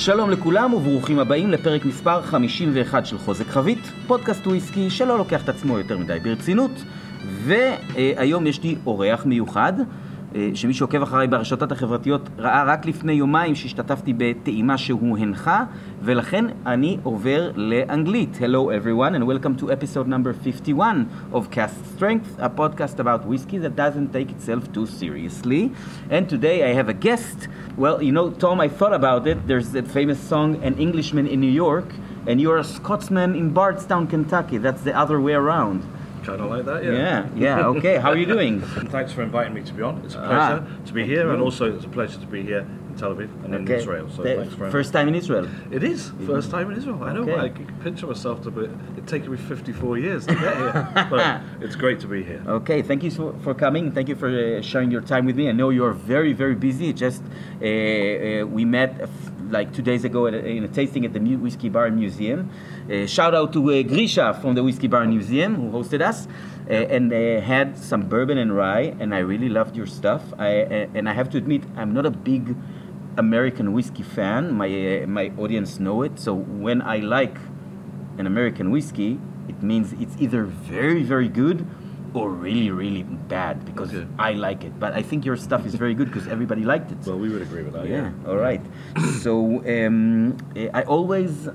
שלום לכולם וברוכים הבאים לפרק מספר 51 של חוזק חבית, פודקאסט וויסקי שלא לוקח את עצמו יותר מדי ברצינות, והיום יש לי אורח מיוחד. שמי שעוקב אחריי ברשתות החברתיות ראה רק לפני יומיים שהשתתפתי בטעימה שהוא הנחה, ולכן אני עובר לאנגלית. Hello everyone and welcome to episode number 51 of Cask Strength, a podcast about whiskey that doesn't take itself too seriously. And today I have a guest. Well, you know, Tom, I thought about it. There's that famous song, An Englishman in New York, and you're a Scotsman in Bardstown, Kentucky. That's the other way around. Kind of like that, yeah. Yeah, yeah, okay. How are you doing? Thanks for inviting me to be on. It's a Ah, pleasure to be here, and also it's a pleasure to be here in Tel Aviv and in Israel. So The thanks for first time in Israel. It is first time in Israel. I know. Okay. I can picture myself to be. it takes me 54 years to get here, but it's great to be here. Okay, thank you so, for coming. Thank you for uh, sharing your time with me. I know you're very, very busy. Just uh, uh, we met like two days ago a, in a tasting at the Whiskey Bar Museum. Uh, shout out to uh, Grisha from the Whiskey Bar Museum who hosted us. Uh, and uh, had some bourbon and rye, and I really loved your stuff. I, and I have to admit, I'm not a big American whiskey fan. My uh, my audience know it. So when I like an American whiskey, it means it's either very, very good or really, really bad because Okay. I like it. But I think your stuff is very good because everybody liked it. Well, we would agree with that. yeah, Yeah. all right. so um, eh, I always uh,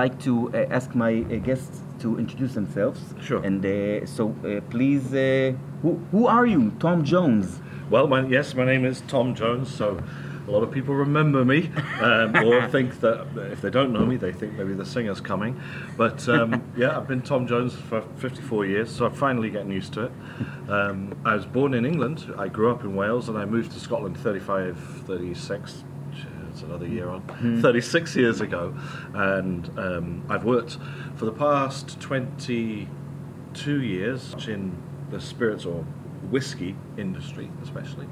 like to uh, ask my uh, guests to introduce themselves. Sure. And uh, so uh, please, uh, who, who are you? Tom Jones. Well, my, yes, my name is Tom Jones. So a lot of people remember me, um, or think that if they don't know me, they think maybe the singer's coming. But um, yeah, I've been Tom Jones for 54 years, so I'm finally getting used to it. Um, I was born in England. I grew up in Wales, and I moved to Scotland 35, 36. It's another year on. 36 years ago, and um, I've worked for the past 22 years in the spirits or whiskey industry, especially.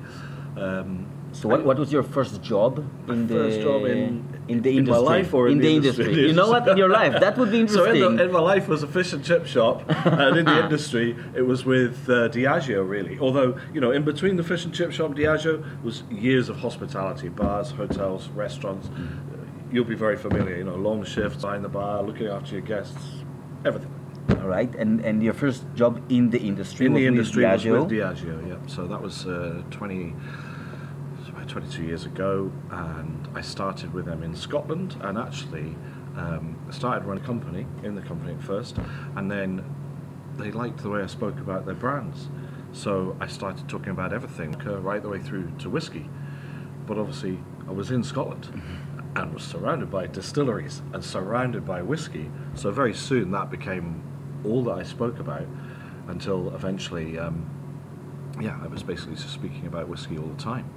Um, So what, what was your first job in the first job in- in the in my industry? life or in the industry? You know what? In your life, that would be So interesting. in, the, in my life was a fish and chip shop, and in the industry it was with uh, Diageo really. Although you know, in between the fish and chip shop, Diageo was years of hospitality, bars, hotels, restaurants. Mm. You'll be very familiar. You know, long shifts behind the bar, looking after your guests, everything. All right, and and your first job in the industry in was the industry was Diageo. with Diageo. Yeah, so that was uh, 20, it's about 22 years ago, and I started with them in Scotland, and actually um, started running a company in the company at first, and then they liked the way I spoke about their brands, so I started talking about everything, uh, right the way through to whiskey. But obviously, I was in Scotland. And was surrounded by distilleries and surrounded by whiskey. So very soon that became all that I spoke about until eventually, um, yeah, I was basically just speaking about whiskey all the time.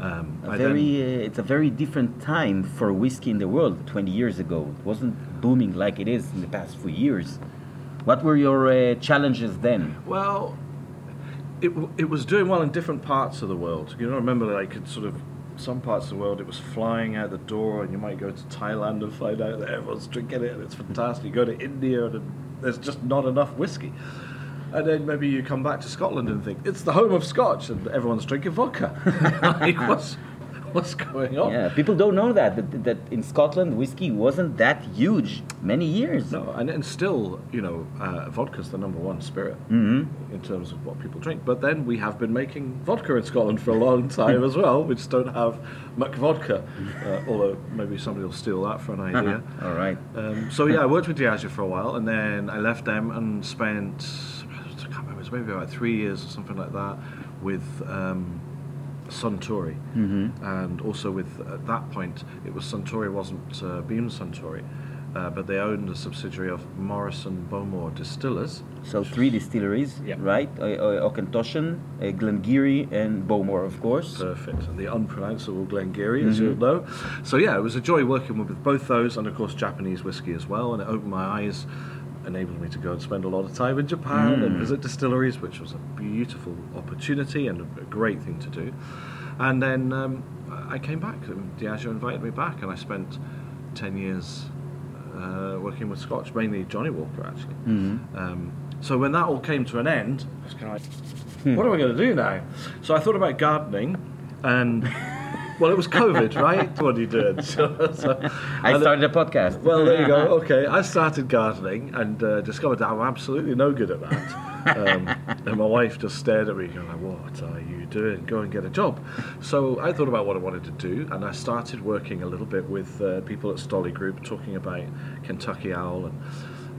Um, I very, then- uh, it's a very different time for whiskey in the world. Twenty years ago, it wasn't booming like it is in the past few years. What were your uh, challenges then? well, it, w- it was doing well in different parts of the world. You know, remember like it's sort of some parts of the world it was flying out the door, and you might go to Thailand and find out that everyone's drinking it and it's fantastic. You go to India and there's just not enough whiskey. And then maybe you come back to Scotland and think it's the home of Scotch, and everyone's drinking vodka. like, what's what's going on? Yeah, people don't know that, that that in Scotland whiskey wasn't that huge many years. No, and, and still, you know, uh, vodka's the number one spirit hmm in terms of what people drink. But then we have been making vodka in Scotland for a long time as well. We just don't have muck vodka, uh, although maybe somebody will steal that for an idea. All right. Um, so yeah, I worked with Diageo for a while, and then I left them and spent remember, it was maybe about three years or something like that with um, Suntory, hmm and also with at that point it was Suntory wasn't uh, Beam Suntory. Uh, but they owned a subsidiary of Morrison Bowmore Distillers. So three distilleries, Yeah. right? Uh, uh, Auchentoshan, uh, Glen Garioch, and Bowmore, of course. Perfect. And the unpronounceable Glen Garioch, as you'll know. So yeah, it was a joy working with both those, and of course Japanese whiskey as well. And it opened my eyes, enabled me to go and spend a lot of time in Japan and Mm. visit distilleries, which was a beautiful opportunity and a great thing to do. And then um, I came back. and Diageo invited me back, and I spent ten years uh, working with Scotch, mainly Johnnie Walker actually. Mhm. Um, so when that all came to an end, I was kind of like, Hmm. what am I going to do now? So I thought about gardening, and Well, it was COVID, right? what you did. So, so, I started a podcast. Well, there you go. Okay, I started gardening and uh, discovered that I'm absolutely no good at that. Um, and my wife just stared at me, going like, "What are you doing? Go and get a job." So I thought about what I wanted to do, and I started working a little bit with uh, people at Stoli Group, talking about Kentucky Owl and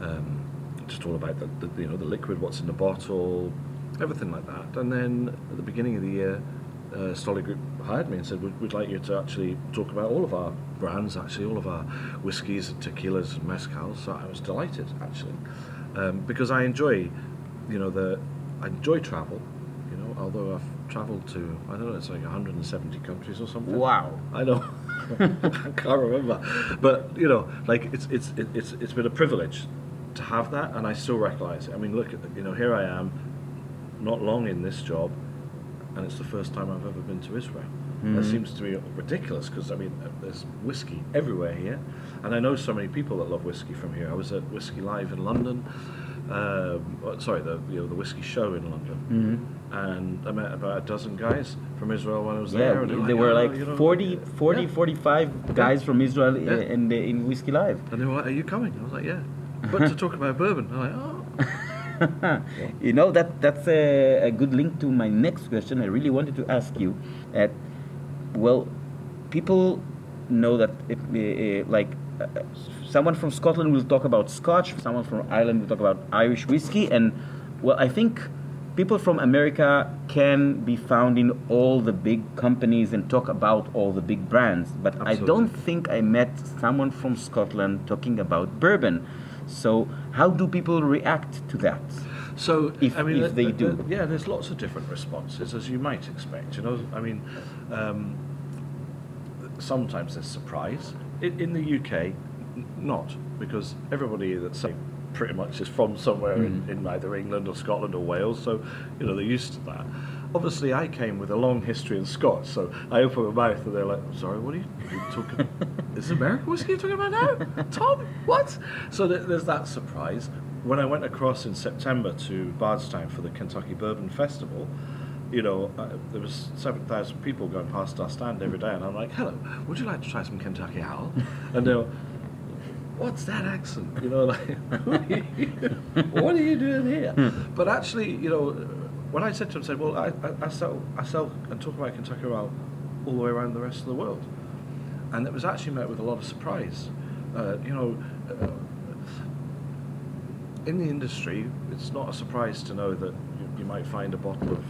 um, just all about the, the you know the liquid, what's in the bottle, everything like that. And then at the beginning of the year, uh, Stoli Group hired me and said, we'd, we'd like you to actually talk about all of our brands, actually, all of our whiskies and tequilas and mezcals. So I was delighted, actually, um, because I enjoy, you know, the I enjoy travel. You know, although I've travelled to I don't know, it's like 170 countries or something. Wow. I know. I can't remember, but you know, like it's it's it- it's it's been a privilege to have that, and I still recognise it. I mean, look at you know, here I am, not long in this job, and it's the first time I've ever been to Israel. That seems to me ridiculous because I mean, uh, there's whiskey everywhere here, and I know so many people that love whiskey from here. I was at Whiskey Live in London. Um, uh, sorry, the you know the whiskey show in London, and I met about a dozen guys from Israel when I was Yeah, there. and they there were "Oh, like you know, 40, 40 yeah." 45 guys from Israel Yeah. uh, in, in Whiskey Live. And they were like, "Are you coming?" I was like, "Yeah," but to talk about bourbon. I'm like, "Oh." you know that that's a, a good link to my next question. I really wanted to ask you that. Well, people know that if, uh, uh, like uh, someone from Scotland will talk about Scotch, someone from Ireland will talk about Irish whiskey, and well, I think people from America can be found in all the big companies and talk about all the big brands. But I don't think I met someone from Scotland talking about bourbon. So how do people react to that? So If- I mean, if th- they th- do. yeah. There's lots of different responses, as you might expect. You know, I mean, um, sometimes there's surprise. In, in the UK, n- not because everybody that's pretty much is from somewhere in, in either England or Scotland or Wales, so you know they're used to that. Obviously, I came with a long history in Scots, so I open my mouth and they're like, "Sorry, what are you, are you talking? is it American whiskey you're talking about now, Tom? What?" So th- there's that surprise. When I went across in September to Bardstown for the Kentucky Bourbon Festival, you know, uh, there was 7,000 people going past our stand every day, and I'm like, hello, would you like to try some Kentucky Owl? and they're what's that accent? You know, like, who are you? what are you doing here? but actually, you know, when I said to them, I said, well, I, I, I, sell, I sell and talk about Kentucky Owl all the way around the rest of the world. And it was actually met with a lot of surprise. Uh, you know, uh, in the industry, it's not a surprise to know that you, you might find a bottle of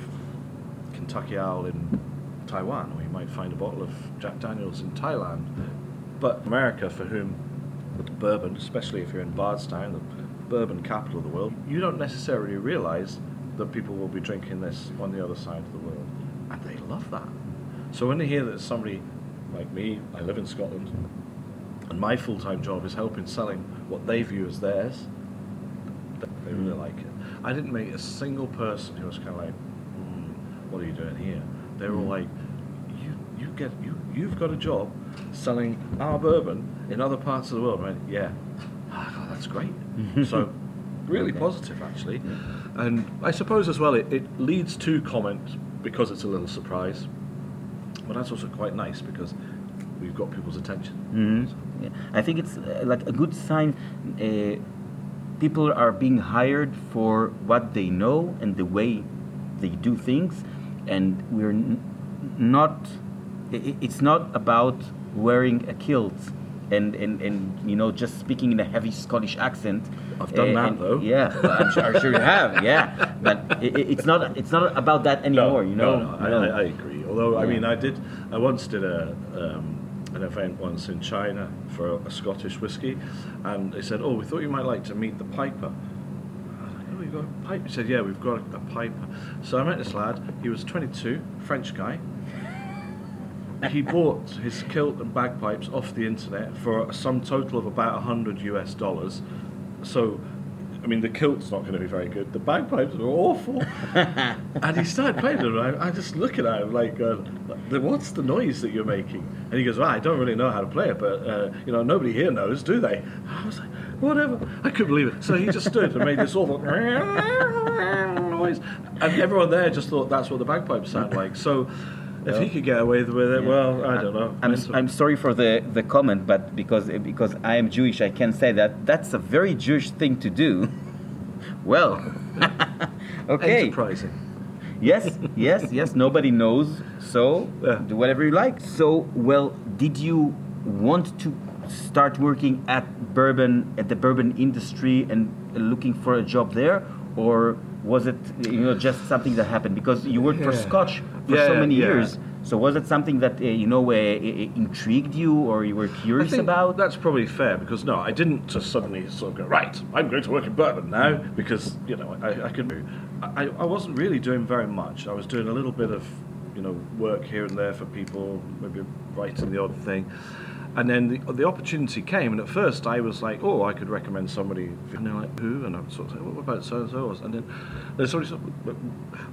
Kentucky Owl in Taiwan, or you might find a bottle of Jack Daniels in Thailand. But America, for whom bourbon, especially if you're in Bardstown, the bourbon capital of the world, you don't necessarily realize that people will be drinking this on the other side of the world. And they love that. So when they hear that somebody like me, I live in Scotland, and my full time job is helping selling what they view as theirs, they really like it. I didn't meet a single person who was kind of like, "Hmm, "What are you doing here?" They were all like, "You, you get, you, you've got a job selling our bourbon in other parts of the world." right? "Yeah, Ah, that's great." so, really Okay. positive actually, and I suppose as well it, it leads to comment because it's a little surprise, but that's also quite nice because we've got people's attention. Mhm. Yeah. I think it's uh, like a good sign. Uh, people are being hired for what they know and the way they do things, and we're n- not. It's not about wearing a kilt and, and, and you know just speaking in a heavy Scottish accent. I've done uh, that and, though. Yeah, I'm sure, I'm sure you have. Yeah, but i i- it's not. It's not about that anymore. you know. No, no, I, I, I agree. Although, I mean, I did, I once did a um, an event once in China for a, Scottish whiskey, and they said, "Oh, we thought you might like to meet the piper." I was like, "Oh, got a pipe?" He said, "Yeah, we've got a, a piper." So I met this lad. He was 22, French guy. He bought his kilt and bagpipes off the internet for a sum total of about 100 US dollars. So, I mean, the kilt's not going to be very good. The bagpipes are awful. and he started playing them. I, I just looking at him like, uh, "What's the noise that you're making?" And he goes, "Well, I don't really know how to play it, but uh, you know, nobody here knows, do they?" I was like, "Whatever." I couldn't believe it. So he just stood and made this awful noise, and everyone there just thought that's what the bagpipes sound like. So. If he could get away with it, yeah. well, I don't know. I'm, I'm sorry for the, the comment, but because because I am Jewish, I can say that that's a very Jewish thing to do. Well, okay. Enterprising. Yes, yes, yes. Nobody knows, so Yeah. do whatever you like. So, well, did you want to start working at bourbon at the bourbon industry and looking for a job there, or was it you know just something that happened because you worked for Scotch for Yeah, so many yeah. years? So was it something that uh, you know uh, intrigued you or you were curious about? that's probably fair because no, I didn't just suddenly sort of go right. I'm going to work in bourbon now because you know I, I could. I, I wasn't really doing very much. I was doing a little bit of you know work here and there for people, maybe writing the odd thing. And then the, the opportunity came, and at first I was like, "Oh, I could recommend somebody." And they're like, "Who?" And I would sort of say, "What about so and so?" And then there's somebody said, "But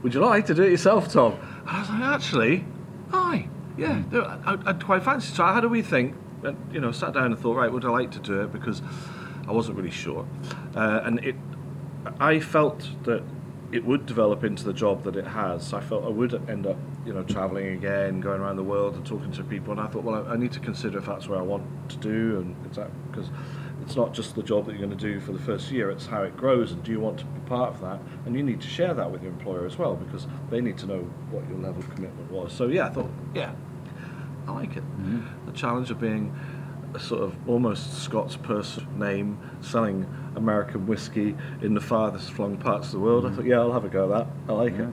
"Would you like to do it yourself, Tom?" And I was like, "Actually, aye, yeah, I, I'd quite fancy." So I a wee think, and you know, sat down and thought, "Right, would I like to do it?" Because I wasn't really sure, uh, and it, I felt that it would develop into the job that it has. I felt I would end up, you know, traveling again, going around the world and talking to people. And I thought, well, I, I need to consider if that's what I want to do, and exactly because it's not just the job that you're going to do for the first year; it's how it grows, and do you want to be part of that? And you need to share that with your employer as well, because they need to know what your level of commitment was. So yeah, I thought, yeah, I like it. Mm-hmm. The challenge of being a sort of almost Scots person name selling American whiskey in the farthest flung parts of the world. I thought, yeah, I'll have a go at that. I like it.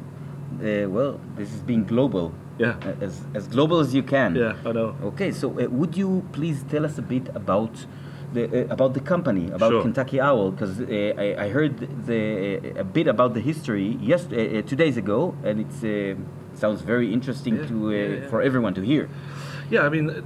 Uh, well, this is being global. Yeah. Uh, As, as global as you can. Yeah, I know. Okay, so uh, would you please tell us a bit about the uh, about the company, about Sure. Kentucky Owl? Because uh, I, I heard the a bit about the history yes uh, uh, two days ago, and it uh, sounds very interesting Yeah, to uh, yeah, yeah. for everyone to hear. Yeah, I mean, uh, uh,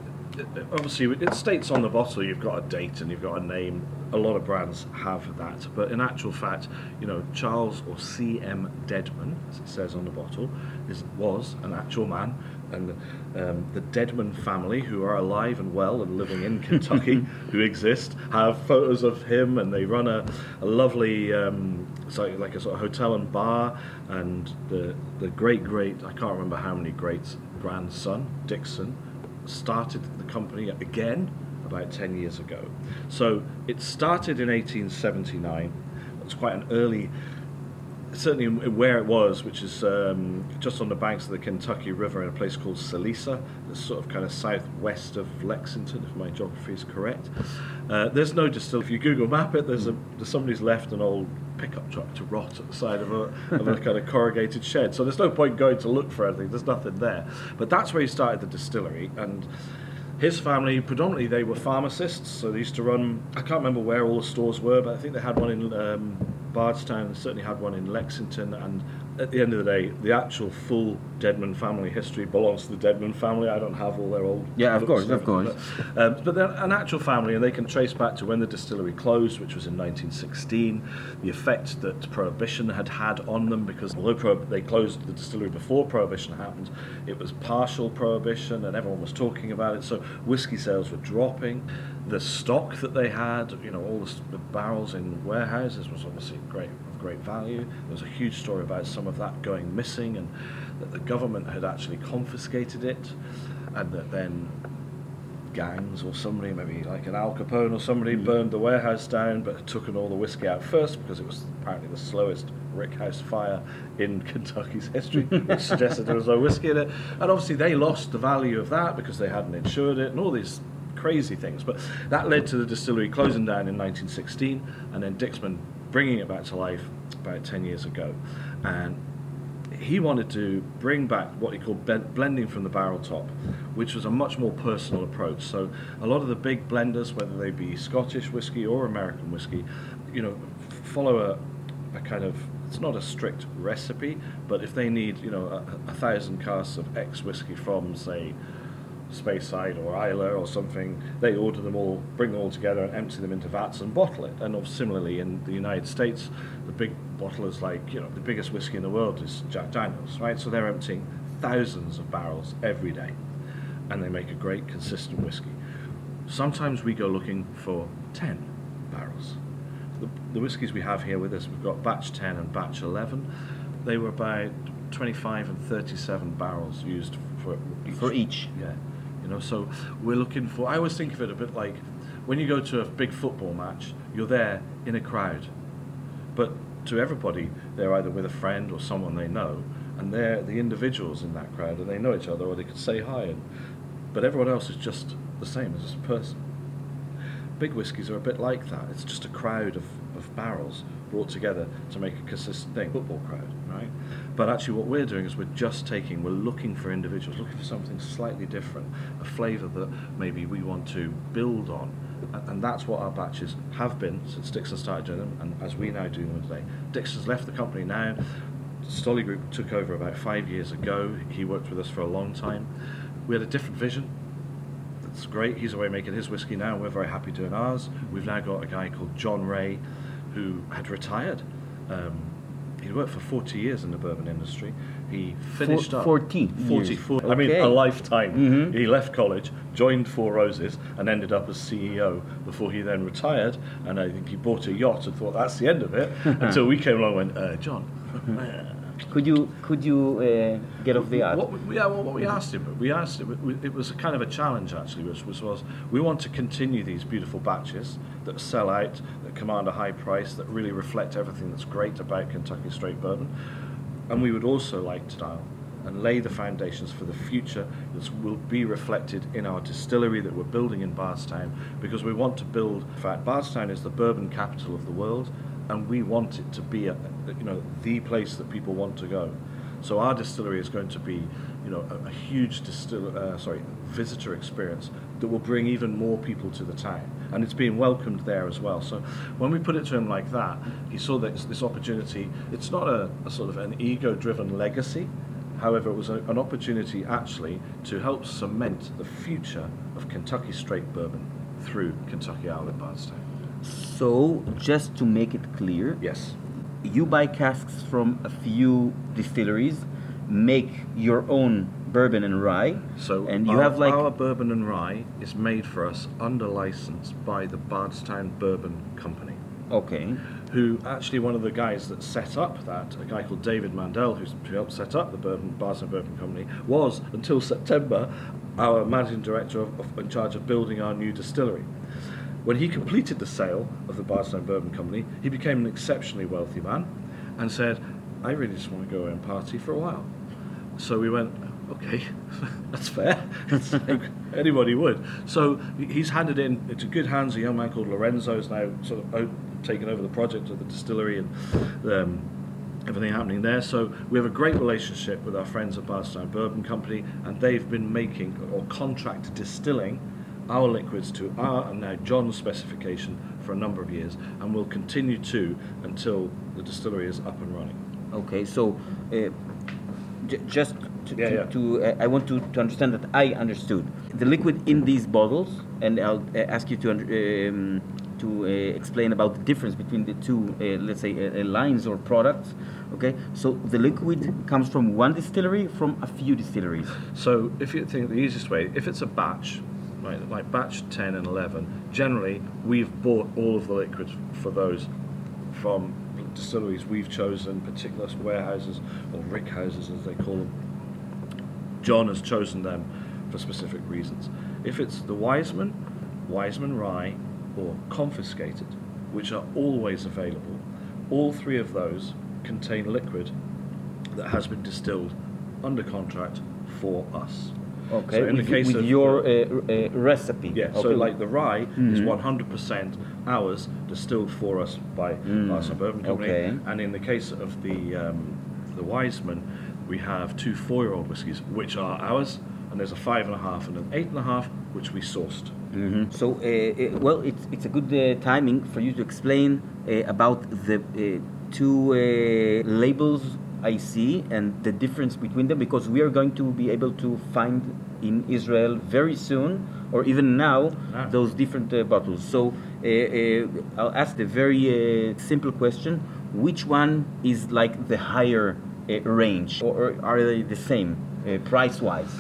obviously, it states on the bottle you've got a date and you've got a name. A lot of brands have that, but in actual fact, you know, Charles or C.M. Dedman, as it says on the bottle, is was an actual man, and um, the Dedman family, who are alive and well and living in Kentucky, who exist, have photos of him, and they run a, a lovely, um, so like a sort of hotel and bar, and the the great great I can't remember how many greats grandson Dixon started company again about 10 years ago. So it started in 1879. It's quite an early, certainly in- in where it was, which is um, just on the banks of the Kentucky River in a place called Salvisa, that's sort of kind of southwest of Lexington, if my geography is correct. Uh, there's no distillery. If you Google map it, there's a somebody's left an old pickup truck to rot at the side of a, of a kind of corrugated shed. So there's no point going to look for anything. There's nothing there. But that's where he started the distillery and. His family, predominantly, they were pharmacists, so they used to run. I can't remember where all the stores were, but I think they had one in um, Bardstown, and certainly had one in Lexington. And at the end of the day, the actual full Dedman family history belongs to the Dedman family. I don't have all their old. Yeah, of course, of course. But, um, but they're an actual family, and they can trace back to when the distillery closed, which was in 1916, the effect that Prohibition had had on them, because although Prohib- they closed the distillery before Prohibition happened, it was partial Prohibition, and everyone was talking about it. So whiskey sales were dropping. The stock that they had, you know, all the, the barrels in warehouses was obviously great great value. There was a huge story about some of that going missing, and that the government had actually confiscated it, and that then gangs or somebody, maybe like an Al Capone or somebody, hmm. burned the warehouse down but had taken all the whiskey out first because it was apparently the slowest rickhouse fire in Kentucky's history, which suggested there was no whiskey in it. And obviously they lost the value of that because they hadn't insured it and all these crazy things. But that led to the distillery closing down in 1916 and then Dixman bringing it back to life about 10 years ago. And he wanted to bring back what he called blending from the barrel top, which was a much more personal approach. So a lot of the big blenders, whether they be Scottish whiskey or American whiskey, you know, follow a, a kind of it's not a strict recipe, but if they need you know a, a thousand casks of X whiskey from say Speyside or Islay or something, they order them all, bring them all together and empty them into vats and bottle it. And of- similarly in the United States, the big bottlers like, you know, the biggest whiskey in the world is Jack Daniels, right? So they're emptying thousands of barrels every day and they make a great consistent whiskey. Sometimes we go looking for 10 barrels. The, the whiskies we have here with us, we've got batch 10 and batch 11. They were about 25 and 37 barrels used for each. For each. Yeah. You know, so we're looking for. I always think of it a bit like when you go to a big football match, you're there in a crowd, but to everybody, they're either with a friend or someone they know, and they're the individuals in that crowd, and they know each other, or they could say hi, and, but everyone else is just the same as a person. Big whiskies are a bit like that. It's just a crowd of, of barrels brought together to make a consistent thing, football crowd, right? But actually, what we're doing is we're just taking, we're looking for individuals, looking for something slightly different, a flavour that maybe we want to build on. And, that's what our batches have been since Dixon started doing them, and as we now do them today. Dixon's left the company now. Stoli Group took over about five years ago. He worked with us for a long time. We had a different vision. That's great. He's away making his whiskey now. We're very happy doing ours. We've now got a guy called John Rhea, who had retired. Um, he worked for 40 years in the bourbon industry. He finished up 14 40, years. 40 I mean, a lifetime. Mhm. He left college, joined Four Roses, and ended up as CEO before he then retired. And I think he bought a yacht and thought that's the end of it. until we came along and went, uh, John. Could you could you uh, get off the yacht? What we, yeah, well, what we asked him, we asked him, it was a kind of a challenge actually, which was, was we want to continue these beautiful batches that sell out, that command a high price, that really reflect everything that's great about Kentucky Straight Bourbon, and we would also like to dial and lay the foundations for the future that will be reflected in our distillery that we're building in Bardstown because we want to build in fact Bardstown is the bourbon capital of the world and we want it to be a, you know the place that people want to go. So our distillery is going to be you know a, a huge distill uh, sorry visitor experience that will bring even more people to the town. And it's being welcomed there as well. So when we put it to him like that he saw that it's this opportunity. It's not a, a sort of an ego driven legacy. However, it was a, an opportunity actually to help cement the future of Kentucky straight bourbon through Kentucky Owl at Bardstown. So just to make it clear, Yes. you buy casks from a few distilleries, make your own bourbon and rye, So and you our, have like our bourbon and rye is made for us under license by the Bardstown Bourbon Company. okay, who actually one of the guys that set up that, a guy called David Mandell, who's, who helped set up the Bourbon Bardstown Bourbon Company, was until September our managing director of, of, in charge of building our new distillery. When he completed the sale of the Bardstown Bourbon Company, he became an exceptionally wealthy man and said, "I really just want to go and party for a while." So we went, okay, that's fair. Anybody would. So he's handed in into good hands. A young man called Lorenzo is now sort of taken over the project of the distillery and um, everything happening there. So we have a great relationship with our friends at Bardstown Bourbon Company, and they've been making or contract distilling our liquids to our and now John's specification for a number of years, and will continue to until the distillery is up and running. okay. So uh, j- just to, Yeah, to, yeah. to uh, I want to, to understand that I understood the liquid in these bottles, and I'll uh, ask you to um, to uh, explain about the difference between the two, uh, let's say, uh, lines or products. Okay, so the liquid comes from one distillery, from a few distilleries. So if you think the easiest way, if it's a batch, right, like batch 10 and 11, generally we've bought all of the liquids for those from distilleries we've chosen, particular warehouses or rick houses as they call them. John has chosen them for specific reasons. If it's the Wiseman, Wiseman Rye, or Confiscated, which are always available, all three of those contain liquid that has been distilled under contract for us. Okay, So in with, the case with of your uh, uh, recipe. yeah, so like the rye is Mhm. 100% ours, distilled for us by Mm, Bardstown Bourbon Company. okay. And in the case of the um, the Wiseman, we have two four-year-old whiskies, which are ours, and there's a five and a half and an eight and a half, which we sourced. Mhm. So, uh, uh, well, it's, it's a good uh, timing for you to explain uh, about the uh, two uh, labels I see and the difference between them because we are going to be able to find in Israel very soon or even now Ah. those different uh, bottles. So, uh, uh, I'll ask the very uh, simple question which one is like the higher uh, range or, or are they the same uh, price wise?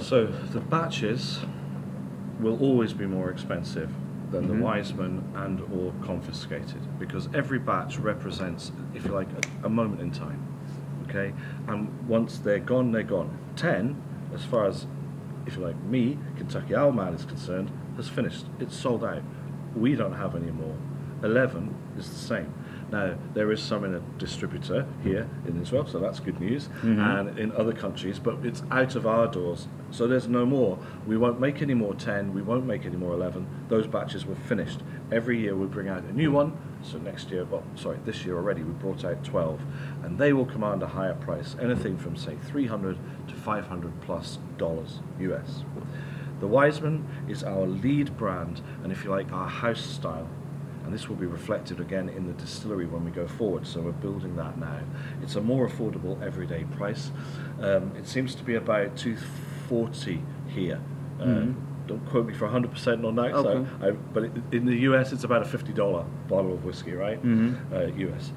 So the batches will always be more expensive than Mhm. the Wiseman and or confiscated because every batch represents, if you like, a, a moment in time. Okay, and once they're gone, they're gone. Ten, as far as if you like me, Kentucky Owl Man is concerned, has finished. It's sold out. We don't have any more. Eleven is the same. Now there is some in a distributor here in Israel, so that's good news, mm-hmm. and in other countries, but it's out of our doors. So there's no more. We won't make any more ten. We won't make any more eleven. Those batches were finished. Every year we bring out a new one. So next year, well, sorry, this year already we brought out 12, and they will command a higher price, anything from say 300 to 500 plus dollars US. The Wiseman is our lead brand, and if you like, our house style. And this will be reflected again in the distillery when we go forward. So we're building that now. It's a more affordable everyday price. Um, it seems to be about 240 here. Uh, don't quote me for 100% on that. so Okay. I, but it- in the US, it's about a $50 bottle of whiskey, right? Uh, US.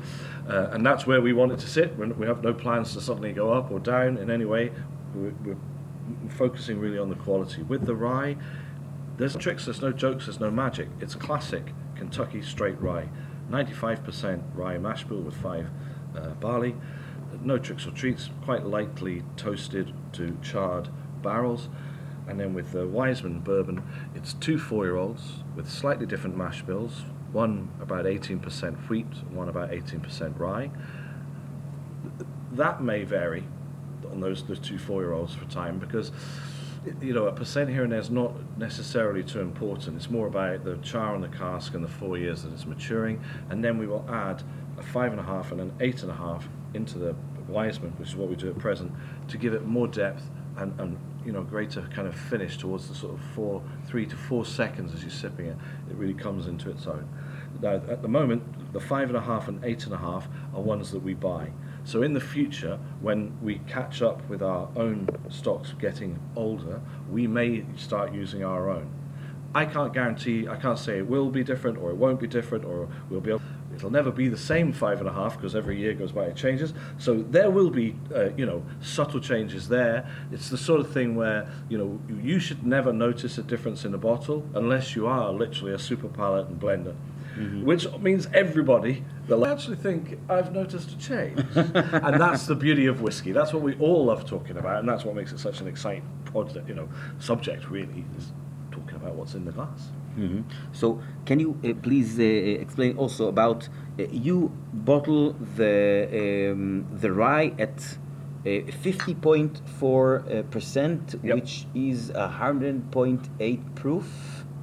Uh, and that's where we want it to sit. We're, we have no plans to suddenly go up or down in any way. We're, we're focusing really on the quality. With the rye, there's no tricks, there's no jokes, there's no magic. It's classic Kentucky straight rye. 95% rye mash bill with five uh, barley. No tricks or treats, quite lightly toasted to charred barrels. And then with the Wiseman bourbon, it's two four year olds with slightly different mash bills. One about 18% wheat, one about 18% rye. That may vary on those, those two four year olds for time because you know, a percent here and there is not necessarily too important. It's more about the char on the cask and the four years that it's maturing, and then we will add a five and a half and an eight and a half into the Wiseman, which is what we do at present, to give it more depth and, and you know greater kind of finish towards the sort of four, three to four seconds as you're sipping it. It really comes into its own. Now, at the moment, the five and a half and eight and a half are ones that we buy. So in the future, when we catch up with our own stocks getting older, we may start using our own. I can't guarantee, I can't say it will be different or it won't be different or we'll be able, it'll never be the same five and a half because every year goes by it changes. So there will be, uh, you know, subtle changes there. It's the sort of thing where, you know, you should never notice a difference in a bottle unless you are literally a super palate and blender. Which means everybody will actually think I've noticed a change, and that's the beauty of whiskey. That's what we all love talking about, and that's what makes it such an exciting project, you know, subject. Really, is talking about what's in the glass. Mhm. So, can you uh, please uh, explain also about uh, you bottle the um, the rye at uh, fifty point four percent, which is a hundred point eight proof.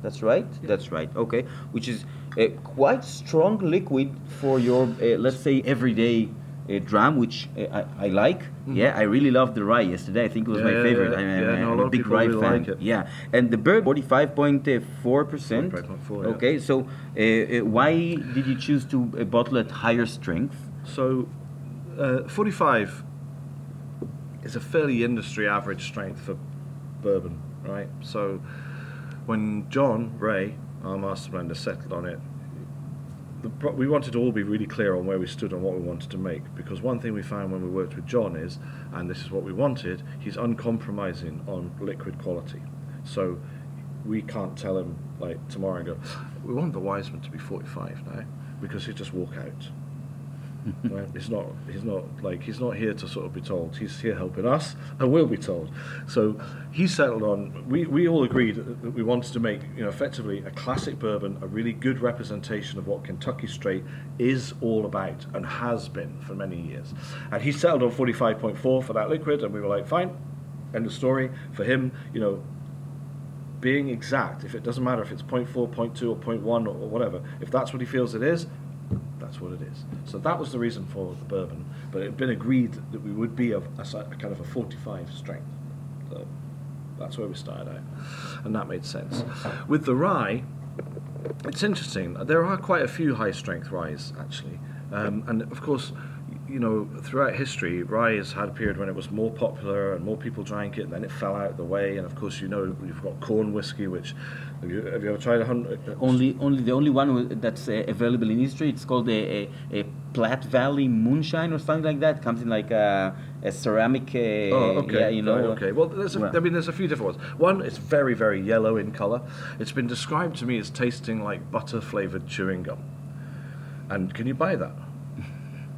That's right. That's right. Okay, which is uh, quite strong liquid for your uh, let's say everyday. Uh, dram, which uh, I, I like. Yeah, I really loved the rye yesterday. I think it was. Yeah, my favorite. yeah. I'm, Yeah, I'm- no, a I'm lot a big rye really fan. like. Yeah, and the bird, forty-five point four percent. 45.4, yeah. Okay, so uh, uh, why did you choose to uh, bottle at higher strength? So, uh, 45 is a fairly industry average strength for bourbon, right? So, when John Rhea, our master blender, settled on it, the, we wanted to all be really clear on where we stood and what we wanted to make. Because one thing we found when we worked with John is, and this is what we wanted, he's uncompromising on liquid quality. So, we can't tell him like tomorrow and go, we want the Wiseman to be 45 now, because he'd just walk out right? He's not. He's not like he's not here to sort of be told. He's here helping us, and we'll be told. So he settled on. We, we all agreed that we wanted to make you know effectively a classic bourbon, a really good representation of what Kentucky Straight is all about and has been for many years. And he settled on forty five point four for that liquid, and we were like, fine, end of story. For him, you know, being exact, if it doesn't matter if it's 0.4, 0.2, or 0.1 or, or whatever, if that's what he feels it is, that's what it is. So that was the reason for the bourbon. But it had been agreed that we would be of a, a kind of a 45 strength. So that's where we started out. And that made sense. With the rye, it's interesting. There are quite a few high strength ryes, actually. Um, and of course, you know, throughout history, rye has had a period when it was more popular and more people drank it, and then it fell out of the way. And of course, you know, you've got corn whiskey, which have you, have you ever tried a hundred? Only, only the only one that's uh, available in history. It's called a, a, a Platte Valley Moonshine or something like that. Comes in like a, a ceramic. Uh, Oh, okay. Yeah, you know. Right, okay. Well, there's a, Well. I mean, there's a few different ones. One, it's very, very yellow in color. It's been described to me as tasting like butter flavored chewing gum. And can you buy that?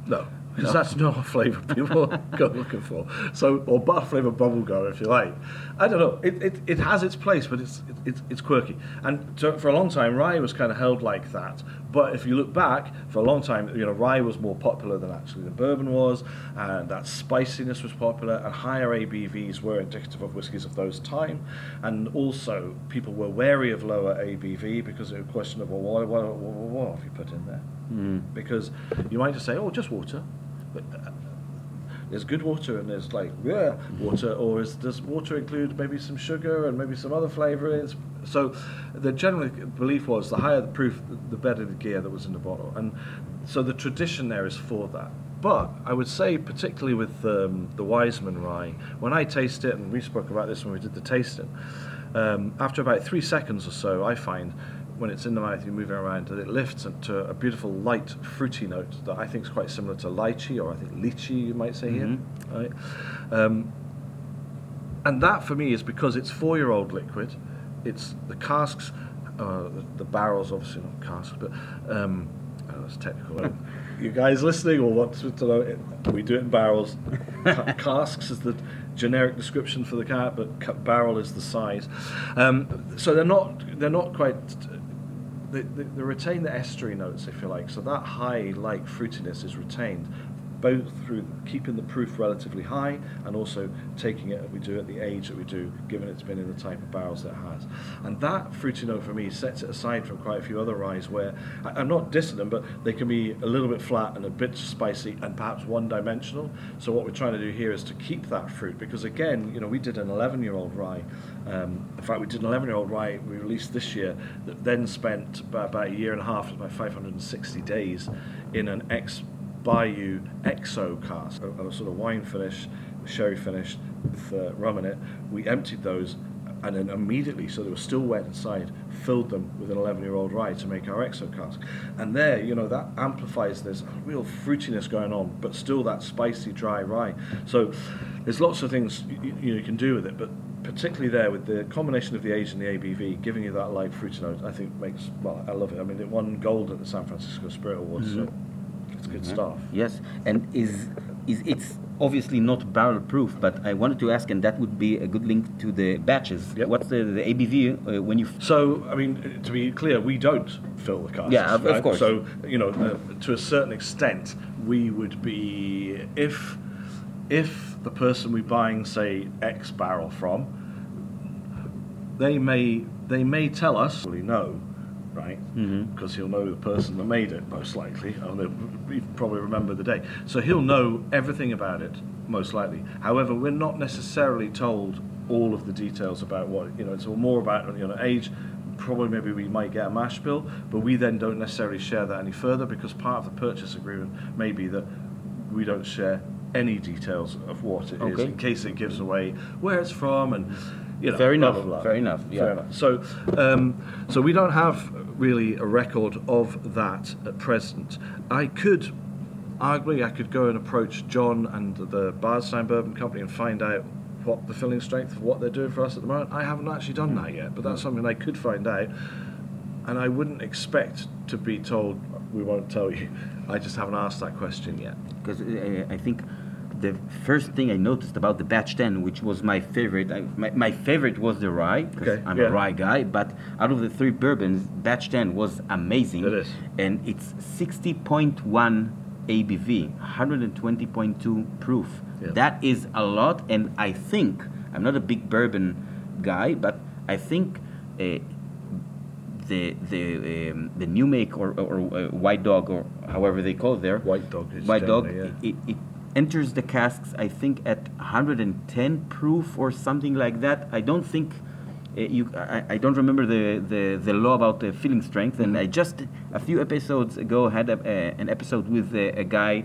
No. because that's not a flavour people go looking for. So, or butter flavour bubble gum, if you like. I don't know. It, it, it has its place, but it's it, it's, it's quirky. And to, for a long time, rye was kind of held like that. But if you look back, for a long time, you know, rye was more popular than actually the bourbon was, and that spiciness was popular, and higher ABVs were indicative of whiskies of those time. And also, people were wary of lower ABV because it was a question of, well, what, what, what, what have you put in there? Hmm. Because you might just say, oh, just water. Uh, there's good water and there's like yeah water or is, does water include maybe some sugar and maybe some other flavourings so the general belief was the higher the proof the better the gear that was in the bottle. And so the tradition there is for that. But I would say particularly with um, the Wiseman rye when I taste it and we spoke about this when we did the tasting um, after about three seconds or so I find when it's in the mouth, you're moving around, that it lifts to a beautiful light fruity note that I think is quite similar to lychee, or I think lychee, you might say here. Right? Um, and that for me is because it's four-year-old liquid. It's the casks, uh, the, the barrels, obviously not casks, but um, oh, that's technical. you guys listening or want to know? It, we do it in barrels. Casks is the generic description for the cat, but barrel is the size. Um, so they're not they're not quite. They, retain the estery notes, if you like. So that high like fruitiness is retained, both through keeping the proof relatively high and also taking it, we do at the age that we do, given it's been in the type of barrels that it has. And that fruity note for me sets it aside from quite a few other ryes where I, I'm not dissing them, but they can be a little bit flat and a bit spicy and perhaps one dimensional. So what we're trying to do here is to keep that fruit because again, you know, we did an 11 year old rye. Um, in fact, we did an 11 year old rye we released this year that then spent about, about a year and a half, about 560 days in an ex Bayou XO cask, a, a sort of wine finish, sherry finish with uh, rum in it. We emptied those and then immediately, so they were still wet inside, filled them with an 11 year old rye to make our XO cask. And there, you know, that amplifies this real fruitiness going on, but still that spicy, dry rye. So there's lots of things you, you, know, you can do with it, but particularly there with the combination of the age and the ABV, giving you that light fruity note, I think makes, well, I love it. I mean, it won gold at the San Francisco Spirit Awards, so it's good stuff. Yes, and is is it's obviously not barrel proof, but I wanted to ask, and that would be a good link to the batches. Yep. What's the, the ABV uh, when you? f- So, I mean, to be clear, we don't fill the casks. Yeah, of- of course. So, you know, uh, to a certain extent, we would be if if the person we're buying, say, X barrel from, they may they may tell us, well, no, right? Mm-hmm. Because he'll know the person that made it most likely, and they'll probably remember the day. So he'll know everything about it most likely. However, we're not necessarily told all of the details about what you know. It's more about you know age. Probably maybe we might get a mash bill, but we then don't necessarily share that any further because part of the purchase agreement may be that we don't share any details of what it is Okay. in case it gives away where it's from and you know Fair blah, enough, blah, blah. fair enough, yeah. Fair enough. So, um, so we don't have really a record of that at present. I could, arguably, I could go and approach John and the Bardstown Bourbon Company and find out what the filling strength of what they're doing for us at the moment. I haven't actually done that yet, but that's something I could find out. And I wouldn't expect to be told we won't tell you. I just haven't asked that question yet. Because uh, I think the first thing I noticed about the batch 10, which was my favorite, I, my, my favorite was the rye, because Okay, I'm yeah. a rye guy, but out of the three bourbons, batch 10 was amazing. It is. And it's 60.1 ABV, 120.2 proof. Yeah. That is a lot, and I think, I'm not a big bourbon guy, but I think uh, the the um, the new make or, or, uh, white dog or however they call it there White dog is white dog it, it enters the casks I think at 110 proof or something like that. I don't think uh, you I, I don't remember the, the, the law about the filling strength and I just a few episodes ago had a, a, an episode with a, a guy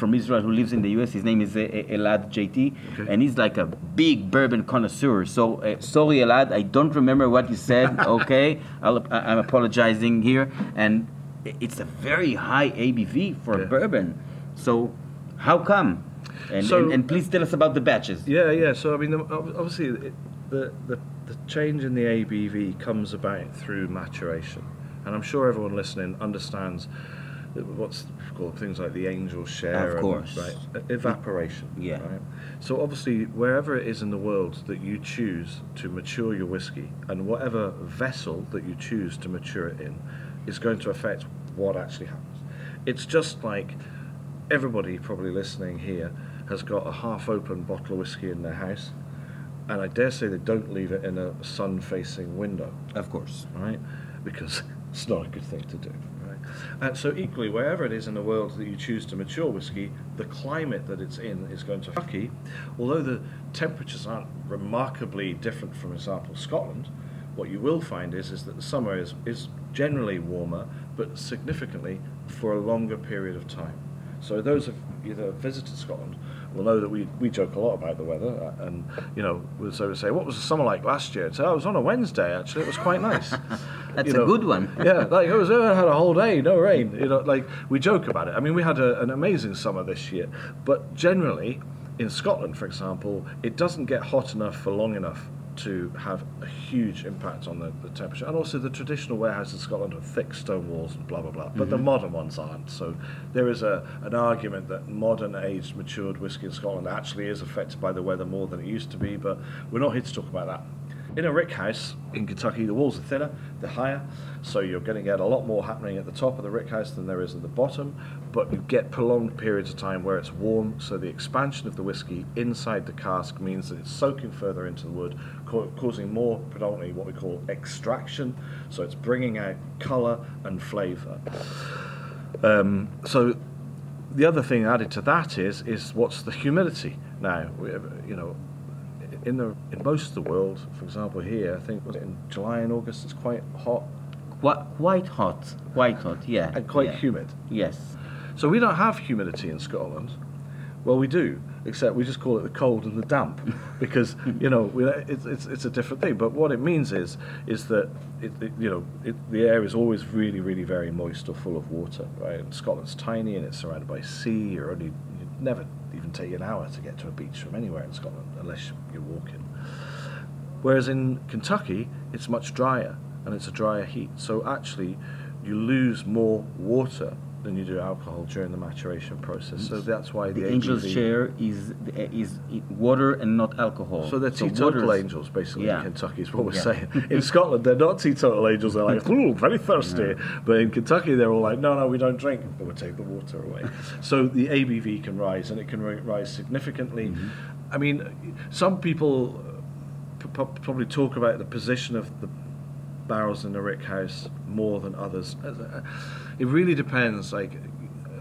from Israel who lives in the US his name is uh, Elad JT Okay. and he's like a big bourbon connoisseur. So uh, sorry Elad I don't remember what you said okay? I'll, I'm apologizing here. And it's a very high ABV for Yeah. bourbon. So how come and, So- and, and please tell us about the batches Yeah, yeah. So I mean, obviously, it, the, the the change in the ABV comes about through maturation, and I'm sure everyone listening understands what's called things like the angel share. Of and- course. right? Evaporation. Yeah. Right? So obviously, wherever it is in the world that you choose to mature your whiskey, and whatever vessel that you choose to mature it in, is going to affect what actually happens. It's just like everybody probably listening here has got a half-open bottle of whiskey in their house, and I dare say they don't leave it in a sun-facing window Of course. right? Because it's not a good thing to do, right? And so equally, wherever it is in the world that you choose to mature whiskey, the climate that it's in is going to Kentucky, although the temperatures aren't remarkably different from, for example, Scotland. What you will find is, is that the summer is, is generally warmer, but significantly for a longer period of time. So those of you that have visited Scotland will know that we, we joke a lot about the weather, uh, and you know, we'll so we say, "What was the summer like last year?" So oh, it was on a Wednesday. Actually, it was quite nice. That's You a good one. yeah, like it was. I had a whole day, no rain. You know, like we joke about it. I mean, we had a, an amazing summer this year, but generally, in Scotland, for example, it doesn't get hot enough for long enough to have a huge impact on the, the temperature. And also, the traditional warehouses in Scotland have thick stone walls and blah blah blah. But the mm-hmm. modern ones aren't. So there is a an argument that modern aged matured whiskey in Scotland actually is affected by the weather more than it used to be. But we're not here to talk about that. In a rick house in Kentucky, the walls are thinner, they're higher, so you're going to get a lot more happening at the top of the rick house than there is at the bottom, but you get prolonged periods of time where it's warm, so the expansion of the whiskey inside the cask means that it's soaking further into the wood, ca- causing more predominantly what we call extraction, so it's bringing out colour and flavour. Um, so the other thing added to that is is what's the humidity now you know in the in most of the world for example here I think was it in July and August it's quite hot Quite, quite hot. Quite hot, yeah. and quite yeah. humid Yes. so we don't have humidity in Scotland well we do except we just call it the cold and the damp because you know we, it's, it's, it's a different thing but what it means is is that it, it, you know it, the air is always really really very moist or full of water right and Scotland's tiny and it's surrounded by sea you're only you never even take you an hour to get to a beach from anywhere in Scotland unless you're walking. Whereas in Kentucky it's much drier and it's a drier heat. So actually you lose more water than you do alcohol during the maturation process so that's why the, The angel's ABV share is is water and not alcohol. so they're teetotal water's- angels, basically, Yeah. in Kentucky, is what we're Yeah. saying. In Scotland, they're not teetotal angels. They're like, ooh, very thirsty. But in Kentucky, they're all like, no, no, we don't drink. But we'll take the water away. so the ABV can rise, and it can rise significantly. Mm-hmm. I mean, some people probably talk about the position of the barrels in the rick house more than others. It really depends. Like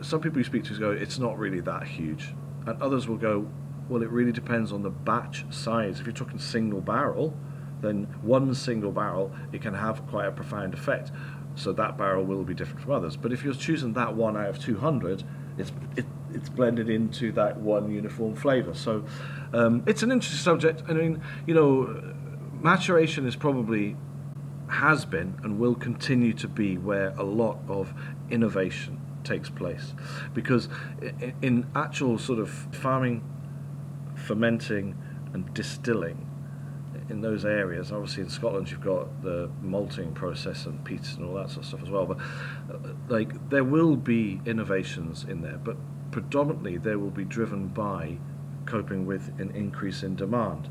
some people you speak to go, it's not really that huge, and others will go, well, it really depends on the batch size. If you're talking single barrel, then one single barrel it can have quite a profound effect. So that barrel will be different from others. But if you're choosing that one out of 200, it's it, it's blended into that one uniform flavour. So um, it's an interesting subject. I mean, you know, maturation is probably has been and will continue to be where a lot of innovation takes place. Because in actual sort of farming fermenting and distilling in those areas obviously in Scotland you've got the malting process and peats and all that sort of stuff as well but uh, like there will be innovations in there but predominantly they will be driven by coping with an increase in demand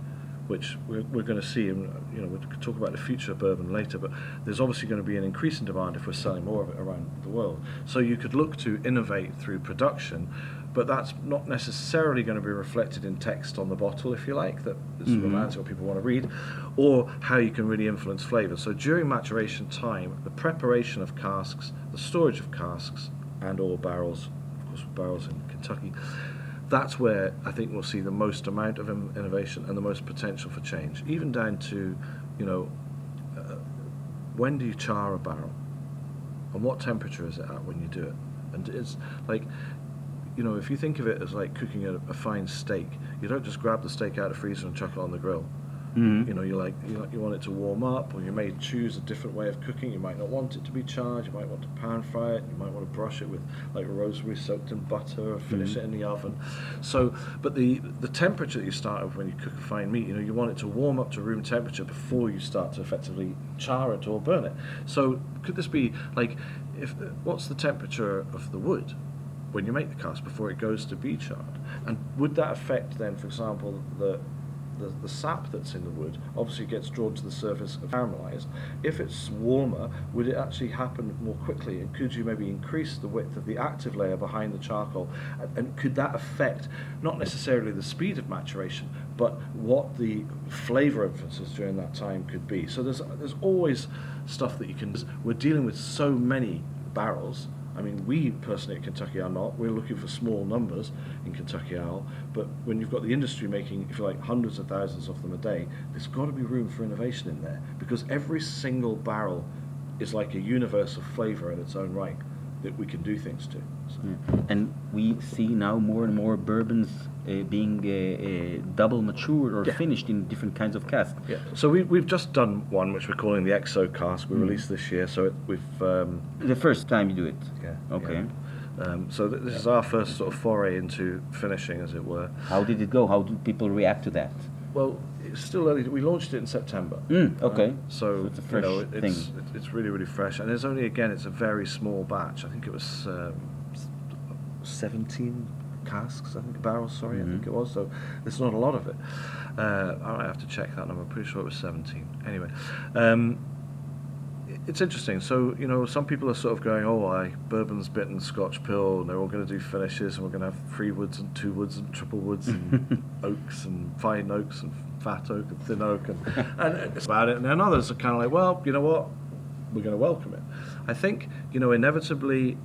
which we're, we're going to see, and you know, we'll talk about the future of bourbon later, but there's obviously going to be an increase in demand if we're selling more of it around the world. So you could look to innovate through production, but that's not necessarily going to be reflected in text on the bottle, if you like, that is romantic what people want to read, or how you can really influence flavour. So during maturation time, the preparation of casks, the storage of casks, and or barrels, of course, barrels in Kentucky, that's where I think we'll see the most amount of innovation and the most potential for change, even down to, you know, uh, when do you char a barrel, and what temperature is it at when you do it, and it's like, you know, if you think of it as like cooking a, a fine steak, you don't just grab the steak out of the freezer and chuck it on the grill. Mhm. You know, you like you, you want it to warm up, or you may choose a different way of cooking. You might not want it to be charred. You might want to pan fry it. You might want to brush it with like rosemary soaked in butter, or finish Mhm. it in the oven. So, but the the temperature that you start with when you cook a fine meat, you know, you want it to warm up to room temperature before you start to effectively char it or burn it. So, could this be like, if what's the temperature of the wood? when you make the cast before it goes to be charred? And would that affect then, for example, the the, the sap that's in the wood obviously gets drawn to the surface and caramelized. If it's warmer, would it actually happen more quickly? And could you maybe increase the width of the active layer behind the charcoal? And, and could that affect not necessarily the speed of maturation, but what the flavor influences during that time could be? So there's there's always stuff that you can. We're dealing with so many barrels. I mean, we personally at Kentucky are not. We're looking for small numbers in Kentucky Owl. But when you've got the industry making, if you like, hundreds of thousands of them a day, there's got to be room for innovation in there because every single barrel is like a universe of flavor in its own right that we can do things to. So, Yeah. And we see now more and more bourbons uh, being uh, uh, double matured or Yeah. finished in different kinds of casks. yeah. So we, we've just done one which we're calling the Exo cask. We released this year. So it, we've um, The first time you do it. yeah. Okay. yeah. Um, so th- this is our first sort of foray into finishing, as it were. How did it go? How do people react to that? Well, it's still early. We launched it in September. Mm, okay. Uh, so, So it's a you know, fresh it- it's, it- it's really, really fresh. And there's only, again, it's a very small batch. I think it was um, 17 casks, I think, barrels, sorry, I think Mhm. it was. So there's not a lot of it. Uh, I might have to check that number. I'm pretty sure it was 17. Anyway. Um, it's interesting. So, you know, some people are sort of going, oh, I bourbon's bitten Scotch pill, and they're all going to do finishes, and we're going to have three woods and two woods and triple woods and oaks and fine oaks and fat oak and thin oak, and, and it's about it. And then others are kind of like, well, you know what? We're going to welcome it. I think, you know, inevitably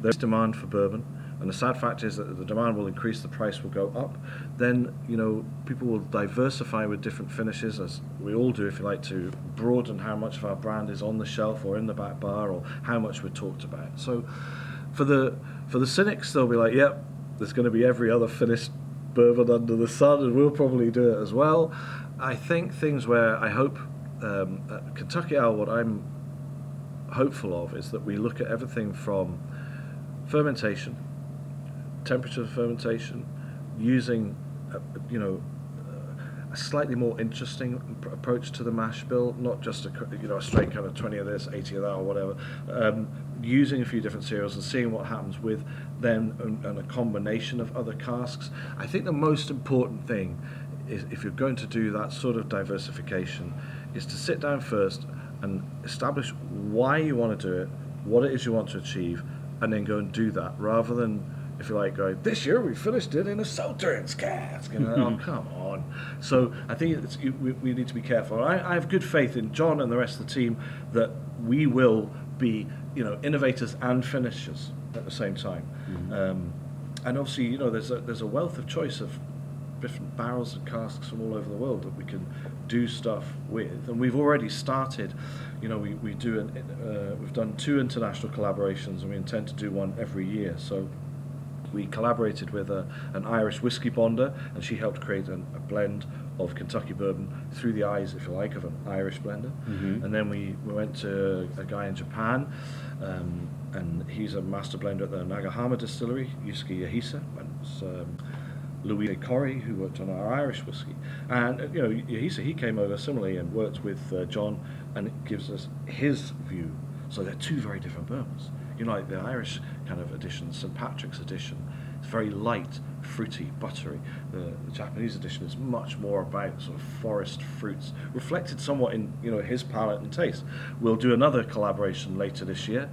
there's demand for bourbon. And the sad fact is that the demand will increase, the price will go up. Then, you know, people will diversify with different finishes, as we all do, if you like, to broaden how much of our brand is on the shelf or in the back bar or how much we're talked about. So, for the for the cynics, they'll be like, "Yep, there's going to be every other finished bourbon under the sun, and we'll probably do it as well." I think things where I hope um, at Kentucky Owl, what I'm hopeful of is that we look at everything from fermentation, temperature of fermentation, using, uh, you know, uh, a slightly more interesting pr- approach to the mash bill, not just a you know a straight kind of 20 of this, 80 of that, or whatever. Um, using a few different cereals and seeing what happens with them and, and a combination of other casks. I think the most important thing is if you're going to do that sort of diversification, is to sit down first and establish why you want to do it, what it is you want to achieve, and then go and do that rather than if you like going this year we finished it in a Sauternes cask. And oh come on. So I think it's, we, we need to be careful. I, I have good faith in John and the rest of the team that we will be you know innovators and finishers at the same time um, and obviously you know there's a, there's a wealth of choice of different barrels and casks from all over the world that we can do stuff with. And we've already started, you know, we, we do, an, uh, we've done two international collaborations and we intend to do one every year. So we collaborated with a, an Irish whiskey bonder and she helped create an, a blend of Kentucky bourbon through the eyes, if you like, of an Irish blender. Mhm. And then we, we went to a guy in Japan um, and he's a master blender at the Nagahama distillery, Yusuke Yahisa. And it's, um, Louis Corrie, who worked on our Irish whiskey. And, you know, Yahisa, he came over similarly and worked with uh, John and it gives us his view. So they're two very different bourbons. You know, like the Irish kind of edition, St. Patrick's edition, it's very light, fruity, buttery. The, the Japanese edition is much more about sort of forest fruits, reflected somewhat in, you know, his palate and taste. We'll do another collaboration later this year.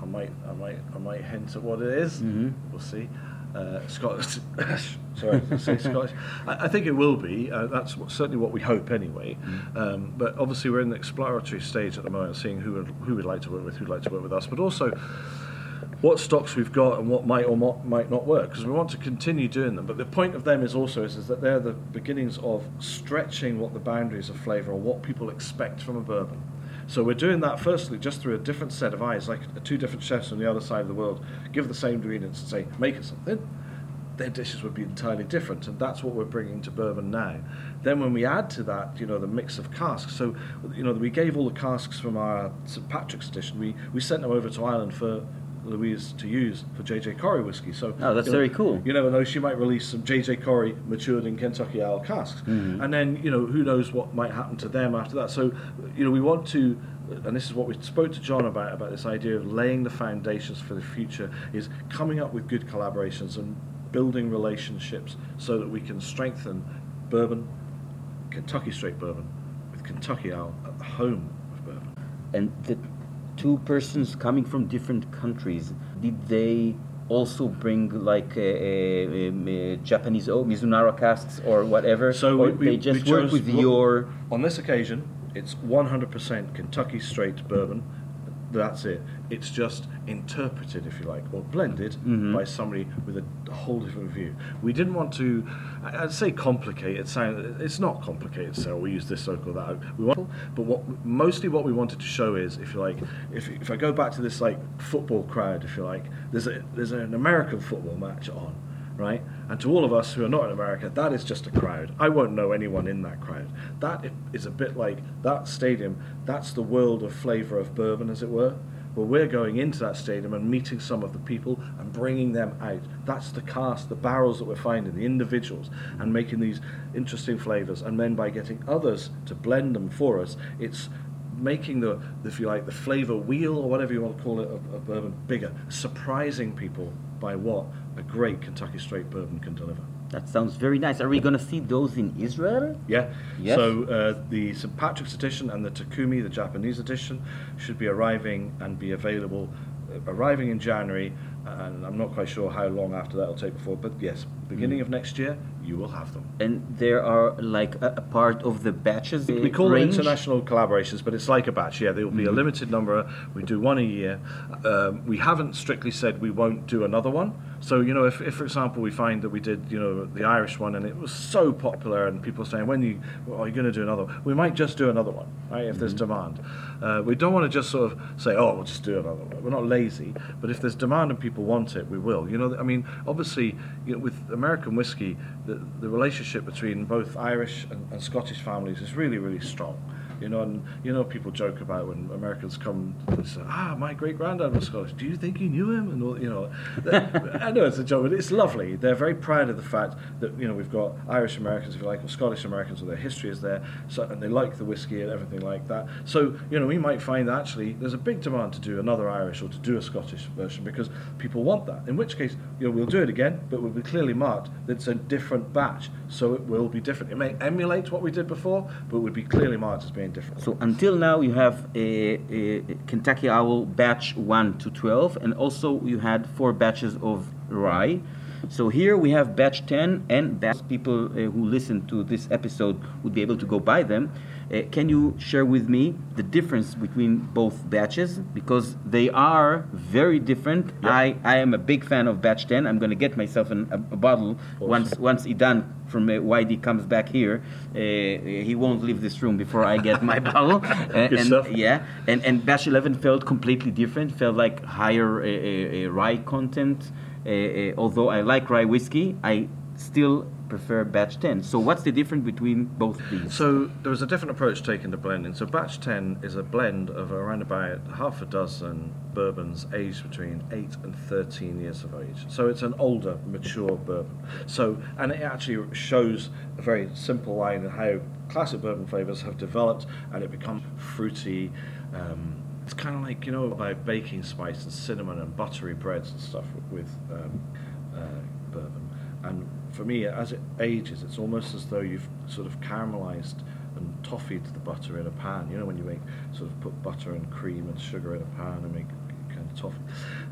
I might, I might, I might hint at what it is. Mhm. We'll see. Uh, Scottish, sorry, say Scottish. I, I think it will be. Uh, that's what, certainly what we hope, anyway. Um, but obviously, we're in the exploratory stage at the moment, seeing who would, who would like to work with, who'd like to work with us, but also what stocks we've got and what might or mo- might not work because we want to continue doing them. But the point of them is also is, is that they're the beginnings of stretching what the boundaries of flavour or what people expect from a bourbon. So we're doing that firstly just through a different set of eyes, like two different chefs on the other side of the world give the same ingredients and say make us something. their dishes would be entirely different, and that's what we're bringing to bourbon now. Then when we add to that, you know, the mix of casks. So, you know, we gave all the casks from our St Patrick's edition. We we sent them over to Ireland for Louise to use for JJ Corry whiskey. So Oh, that's you know, very cool. You never know; she might release some JJ Corry matured in Kentucky Owl casks, Mm-hmm. and then you know who knows what might happen to them after that. So, you know, we want to, and this is what we spoke to John about about this idea of laying the foundations for the future is coming up with good collaborations and building relationships so that we can strengthen bourbon, Kentucky straight bourbon, with Kentucky Owl at the home of bourbon. And the two persons coming from different countries, did they also bring like uh, uh, um, uh, Japanese oh, Mizunara casks or whatever? So or we, they just we work with your. On this occasion, it's 100% Kentucky straight bourbon. That's it. It's just interpreted, if you like, or blended Mm-hmm. by somebody with a whole different view. We didn't want to, I'd say complicate. It sound, it's not complicated. So we use this local that. We want, but what mostly what we wanted to show is, if you like, if, if I go back to this like football crowd, if you like, there's a there's an American football match on right? And to all of us who are not in America, that is just a crowd. I won't know anyone in that crowd. That is a bit like that stadium, that's the world of flavour of bourbon, as it were. Well, we're going into that stadium and meeting some of the people and bringing them out. That's the cast, the barrels that we're finding, the individuals, and making these interesting flavours. And then by getting others to blend them for us, it's making the, if you like, the flavour wheel or whatever you want to call it of, of bourbon bigger, surprising people by what a great Kentucky straight bourbon can deliver. That sounds very nice. Are we gonna see those in Israel? Yeah. Yes. So uh, the St Patrick's edition and the Takumi, the Japanese edition, should be arriving and be available, uh, arriving in January. And I'm not quite sure how long after that will take before, but yes, beginning of next year, you will have them. And there are like a, a part of the batches. We uh, call range? them international collaborations, but it's like a batch. Yeah, there will be a limited number. We do one a year. Um, we haven't strictly said we won't do another one. So you know, if, if for example we find that we did you know the Irish one and it was so popular and people saying when you well, are you going to do another? one?" We might just do another one, right? If there's demand, uh, we don't want to just sort of say oh we'll just do another one. We're not lazy, but if there's demand and people want it, we will. You know, I mean, obviously, you know, with American whiskey, the, the relationship between both Irish and, and Scottish families is really really strong. You know, and you know, people joke about when Americans come and say, "Ah, my great granddad was Scottish. Do you think you knew him?" And all, you know, I know it's a joke, but it's lovely. They're very proud of the fact that you know we've got Irish Americans, if you like, or Scottish Americans, or their history is there, so, and they like the whiskey and everything like that. So you know, we might find that actually there's a big demand to do another Irish or to do a Scottish version because people want that. In which case, you know, we'll do it again, but we'll be clearly marked that it's a different batch, so it will be different. It may emulate what we did before, but it would be clearly marked as being different. So until now, you have a, a Kentucky Owl batch one to twelve, and also you had four batches of rye. So here we have batch ten, and batch people uh, who listen to this episode would be able to go buy them. Uh, can you share with me the difference between both batches because they are very different? I, I am a big fan of batch ten. I'm going to get myself an, a, a bottle once once Idan from uh, YD comes back here. Uh, he won't leave this room before I get my bottle. Uh, and yeah, and and batch eleven felt completely different. Felt like higher uh, uh, uh, rye content. Uh, uh, although I like rye whiskey, I still prefer batch ten. So what's the difference between both these? So there was a different approach taken to blending. So batch 10 is a blend of around about half a dozen bourbons aged between 8 and 13 years of age. So it's an older, mature bourbon. So and it actually shows a very simple line of how classic bourbon flavors have developed and it becomes fruity. Um, it's kind of like you know about baking spice and cinnamon and buttery breads and stuff with um, uh, bourbon. And for me, as it ages, it's almost as though you've sort of caramelized and toffeed the butter in a pan. You know, when you make sort of put butter and cream and sugar in a pan and make kind of toffee,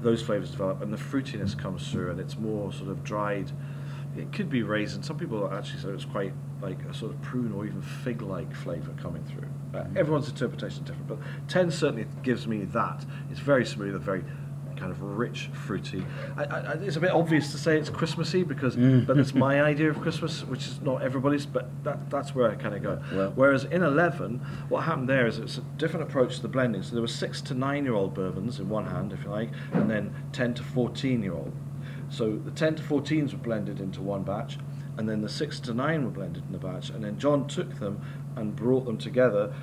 those flavors develop, and the fruitiness comes through, and it's more sort of dried. It could be raisin. Some people actually say it's quite like a sort of prune or even fig-like flavour coming through. Uh, everyone's interpretation is different, but ten certainly gives me that. It's very smooth and very kind of rich, fruity. I, I, it's a bit obvious to say it's Christmassy because, mm. but it's my idea of Christmas, which is not everybody's. But that, that's where I kind of go. Well- Whereas in eleven, what happened there is it's a different approach to the blending. So there were six to nine-year-old bourbons in one hand, if you like, and then ten to fourteen-year-old So the 10 to 14s were blended into one batch, and then the 6 to 9 were blended in a batch, and then John took them and brought them together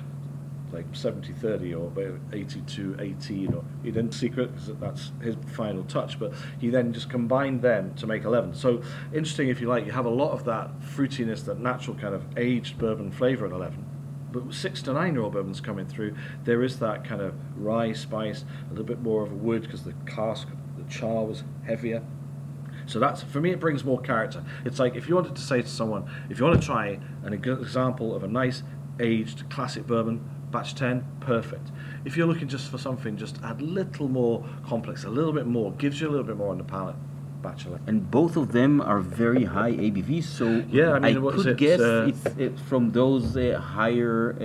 like 70 30 or 82 18 or he didn't secret because that's his final touch but he then just combined them to make 11 so interesting if you like you have a lot of that fruitiness that natural kind of aged bourbon flavor at 11 but six to nine year old bourbons coming through there is that kind of rye spice a little bit more of a wood because the cask the char was heavier so that's for me. It brings more character. It's like if you wanted to say to someone, if you want to try an example of a nice aged classic bourbon, batch 10, perfect. If you're looking just for something, just add a little more complex, a little bit more, gives you a little bit more on the palate. Batch 11. And both of them are very high ABV, so Yeah, I mean, is could it, guess uh, it's, it's from those uh, higher uh,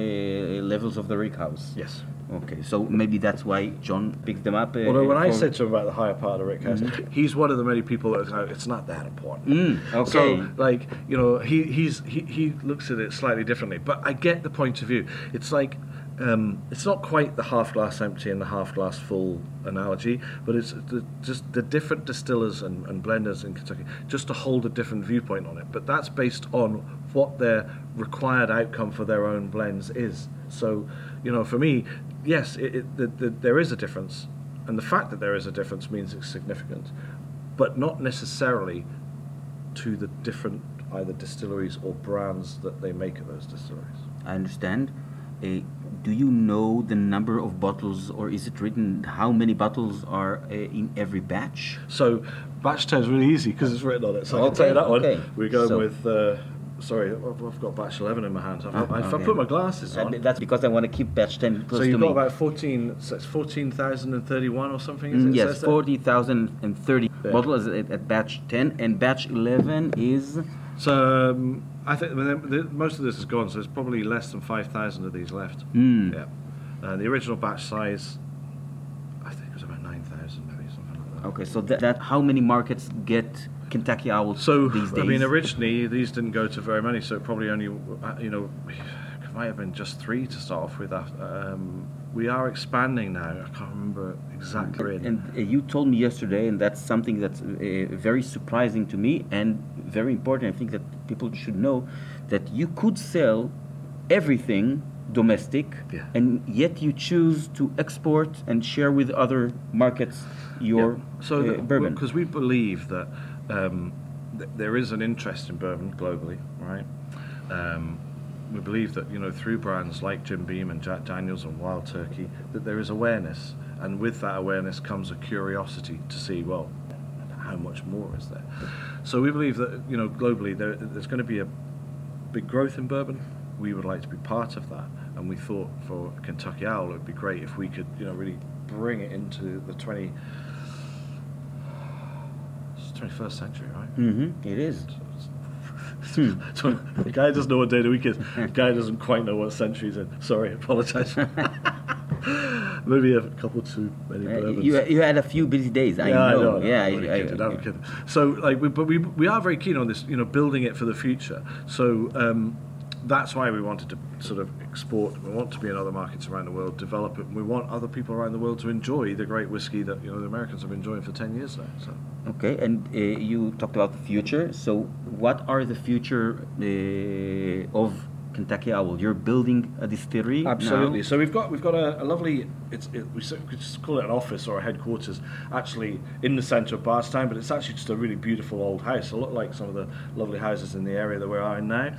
levels of the rick house. Yes. Okay, so maybe that's why John picked them up. Uh, Although when I said to him about the higher part of the Rick House, he's one of the many people that it's not that important. Mm, okay. So, like, you know, he, he's, he, he looks at it slightly differently. But I get the point of view. It's like, um, it's not quite the half glass empty and the half glass full analogy, but it's the, just the different distillers and, and blenders in Kentucky just to hold a different viewpoint on it. But that's based on what their required outcome for their own blends is. So, you know, for me, yes, it, it, the, the, there is a difference, and the fact that there is a difference means it's significant, but not necessarily to the different either distilleries or brands that they make at those distilleries. I understand. Uh, do you know the number of bottles, or is it written how many bottles are uh, in every batch? So batch 10 is really easy because it's written on it. So I'll Okay, tell you that okay. one. We're going So- with, uh, sorry, I've I've got batch 11 in my hand. I've, Ah, if I okay. put my glasses Uh, on. that's because I want to keep batch 10 close So you've me. got about 14, so it's 14,031 or something, is Mm, it? yes, 40,030 Yeah. bottles at, at batch 10, and batch 11 is. So um, I think I most of this is gone, so there's probably less than 5,000 of these left. Hmm. Yeah. Uh, the original batch size, I think it was about 9,000 maybe, something like that. Okay, so that, that how many markets get Kentucky Owl So, these days? I mean, originally these didn't go to very many, so probably only, uh, you know, it might have been just three to start off with. uh, Um, we are expanding now. I can't remember exactly. And uh, you told me yesterday, and that's something that's uh, very surprising to me and very important. I think that people should know that you could sell everything domestic, Yeah. and yet you choose to export and share with other markets your Yeah. so uh, bourbon. because we believe that um, th- there is an interest in bourbon globally, right? Um, we believe that you know through brands like Jim Beam and Jack Daniels and Wild Turkey that there is awareness, and with that awareness comes a curiosity to see well how much more is there. So we believe that you know globally there, there's going to be a big growth in bourbon. We would like to be part of that, and we thought for Kentucky Owl it would be great if we could you know really bring it into the 20. It's 21st century, right? hmm It is. so the guy doesn't know what day of the week is. The guy doesn't quite know what century he's in. Sorry, apologise. Maybe a couple too many Uh, you, you had a few busy days. I yeah, know. I know. Yeah, I'm I- I- kidding, kidding. So, like, we, but we we are very keen on this, you know, building it for the future. So um, that's why we wanted to sort of export. We want to be in other markets around the world, develop it. And we want other people around the world to enjoy the great whiskey that you know the Americans have been enjoying for ten years now. So. Okay, and uh, you talked about the future. So, what are the future uh, of Kentucky Owl? You're building a distillery. now? Absolutely. So we've got we've got a, a lovely it's it, we could just call it an office or a headquarters actually in the centre of Bardstown, but it's actually just a really beautiful old house. A lot like some of the lovely houses in the area that we're in now.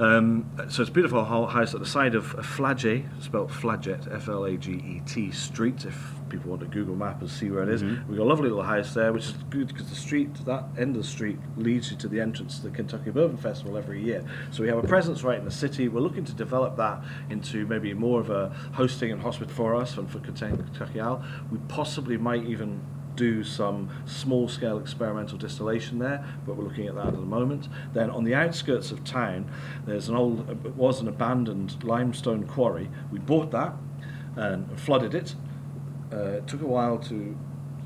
Um, so it's a beautiful house at the side of Flagey, spelled Flaget, F-L-A-G-E-T Street. If people want to Google map and see where it is. we've got a lovely little house there, which is good because the street, that end of the street, leads you to the entrance to the Kentucky Bourbon Festival every year. So we have a presence right in the city. We're looking to develop that into maybe more of a hosting and hospital for us and for Kentucky Owl. We possibly might even do some small scale experimental distillation there, but we're looking at that at the moment. Then on the outskirts of town, there's an old, it was an abandoned limestone quarry. We bought that and flooded it. Uh, it took a while to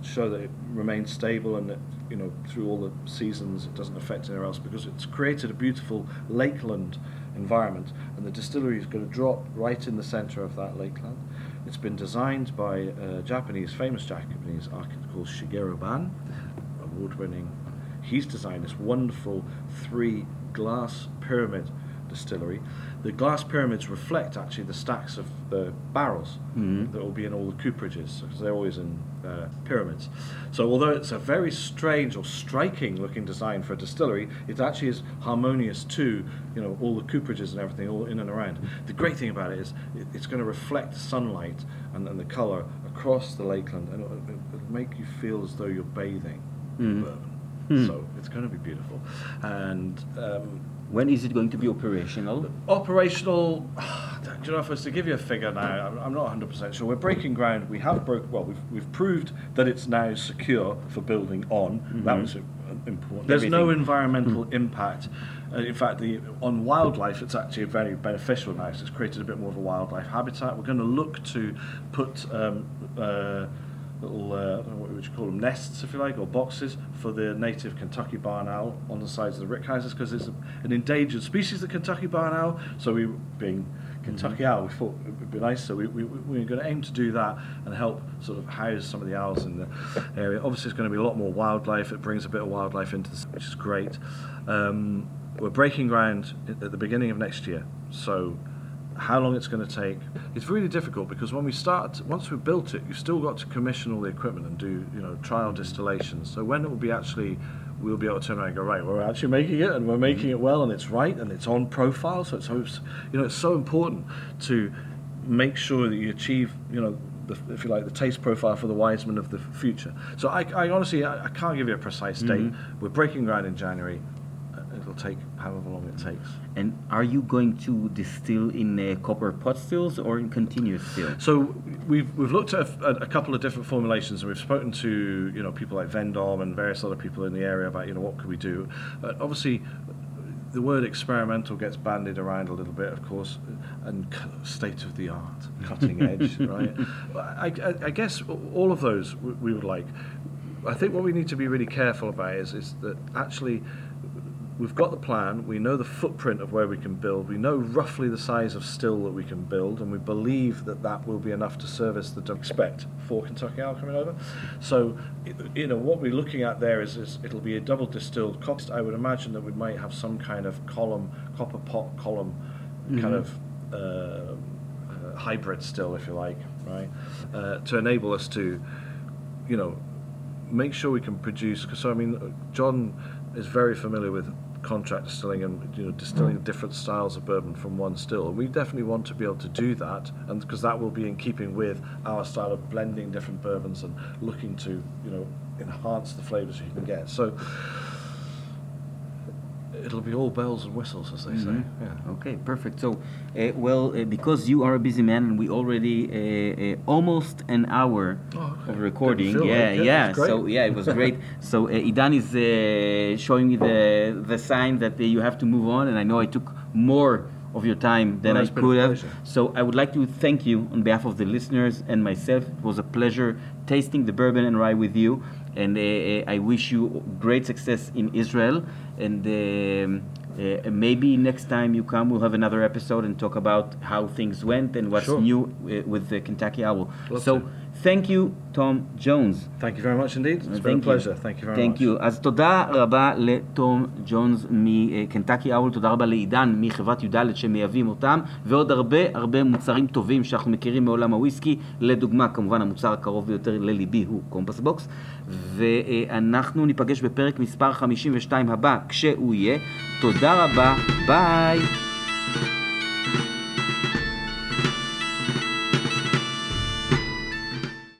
show that it remains stable and that you know through all the seasons it doesn't affect anywhere else because it's created a beautiful lakeland environment and the distillery is going to drop right in the center of that lakeland. It's been designed by a Japanese, famous Japanese architect called Shigeru Ban, award winning. He's designed this wonderful three glass pyramid distillery. The glass pyramids reflect actually the stacks of the barrels Mhm. that will be in all the cooperages because they're always in uh, pyramids. So although it's a very strange or striking looking design for a distillery, it actually is harmonious to you know all the cooperages and everything all in and around. The great thing about it is it, it's going to reflect sunlight and, and the colour across the lakeland and it'll, it'll make you feel as though you're bathing in Mm. bourbon. Mm. So it's going to be beautiful. And um, When is it going to be operational? Operational, do you know if I was to give you a figure now, I'm- not 100% sure. We're breaking ground. We have broke. Well, we've, we've proved that it's now secure for building on. That Mhm. was important. There's no Everything. environmental impact. Uh, in fact, the on wildlife, it's actually very beneficial now. So it's created a bit more of a wildlife habitat. We're going to look to put. Um, uh, Little, uh, I don't know what would you call them, nests, if you like, or boxes for the native Kentucky barn owl on the sides of the rick houses because it's a, an endangered species, the Kentucky barn owl. So we, being Kentucky owl, we thought it would be nice. So we, we, we we're going to aim to do that and help sort of house some of the owls in the area. Obviously, it's going to be a lot more wildlife. It brings a bit of wildlife into this, which is great. Um, we're breaking ground at the beginning of next year. So how long it's going to take. It's really difficult because when we start once we've built it you've still got to commission all the equipment and do you know trial distillations. So when it will be actually we'll be able to turn around and go right we're actually making it and we're making it well and it's right and it's on profile. So it's so you know it's so important to make sure that you achieve you know the, if you like the taste profile for the wise Wiseman of the future. So I, I honestly I, I can't give you a precise date. We're breaking ground in January. Uh, it'll take however long it takes And are you going to distill in uh, copper pot stills or in continuous still? So we've we've looked at a, a couple of different formulations, and we've spoken to you know people like Vendome and various other people in the area about you know what could we do. Uh, obviously, the word experimental gets bandied around a little bit, of course, and state of the art, cutting edge, right? I, I, I guess all of those we, we would like. I think what we need to be really careful about is is that actually we've got the plan, we know the footprint of where we can build, we know roughly the size of still that we can build, and we believe that that will be enough to service the expect for Kentucky Owl coming over. So, you know, what we're looking at there is, is it'll be a double distilled cost. I would imagine that we might have some kind of column, copper pot column, kind of. Uh, uh, hybrid still, if you like, right, uh, to enable us to, you know, make sure we can produce. Because so, I mean, John is very familiar with contract distilling and you know distilling mm. different styles of bourbon from one still. We definitely want to be able to do that, and because that will be in keeping with our style of blending different bourbons and looking to you know enhance the flavors you can get. So. It'll be all bells and whistles, as they say. Mhm. Yeah. Okay, perfect. So, uh, well, uh, because you are a busy man and we already uh, uh, almost an hour Oh, of recording. Yeah, like yeah. So yeah, it was great. so uh, Idan is uh, showing me the the sign that you have to move on, and I know I took more of your time than Well, I it's been a could have. So I would like to thank you on behalf of the listeners and myself. It was a pleasure tasting the bourbon and rye with you, and uh, uh, I wish you great success in Israel. And um, uh, maybe next time you come, we'll have another episode and talk about how things went and what's Sure. new uh, with the Kentucky Owl. Love so. Thank you, Tom Jones. Thank you very much indeed. It's been a pleasure. Thank you very Thank much. you. אז תודה רבה לתום ג'ונס מקנטקי אאול, תודה רבה לעידן מחברת י"ד שמייבאים אותם, ועוד הרבה הרבה מוצרים טובים שאנחנו מכירים מעולם הוויסקי, לדוגמה כמובן המוצר הקרוב ביותר לליבי הוא קומפס בוקס, ואנחנו ניפגש בפרק מספר 52 הבא כשהוא יהיה. תודה רבה, ביי.